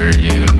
after you.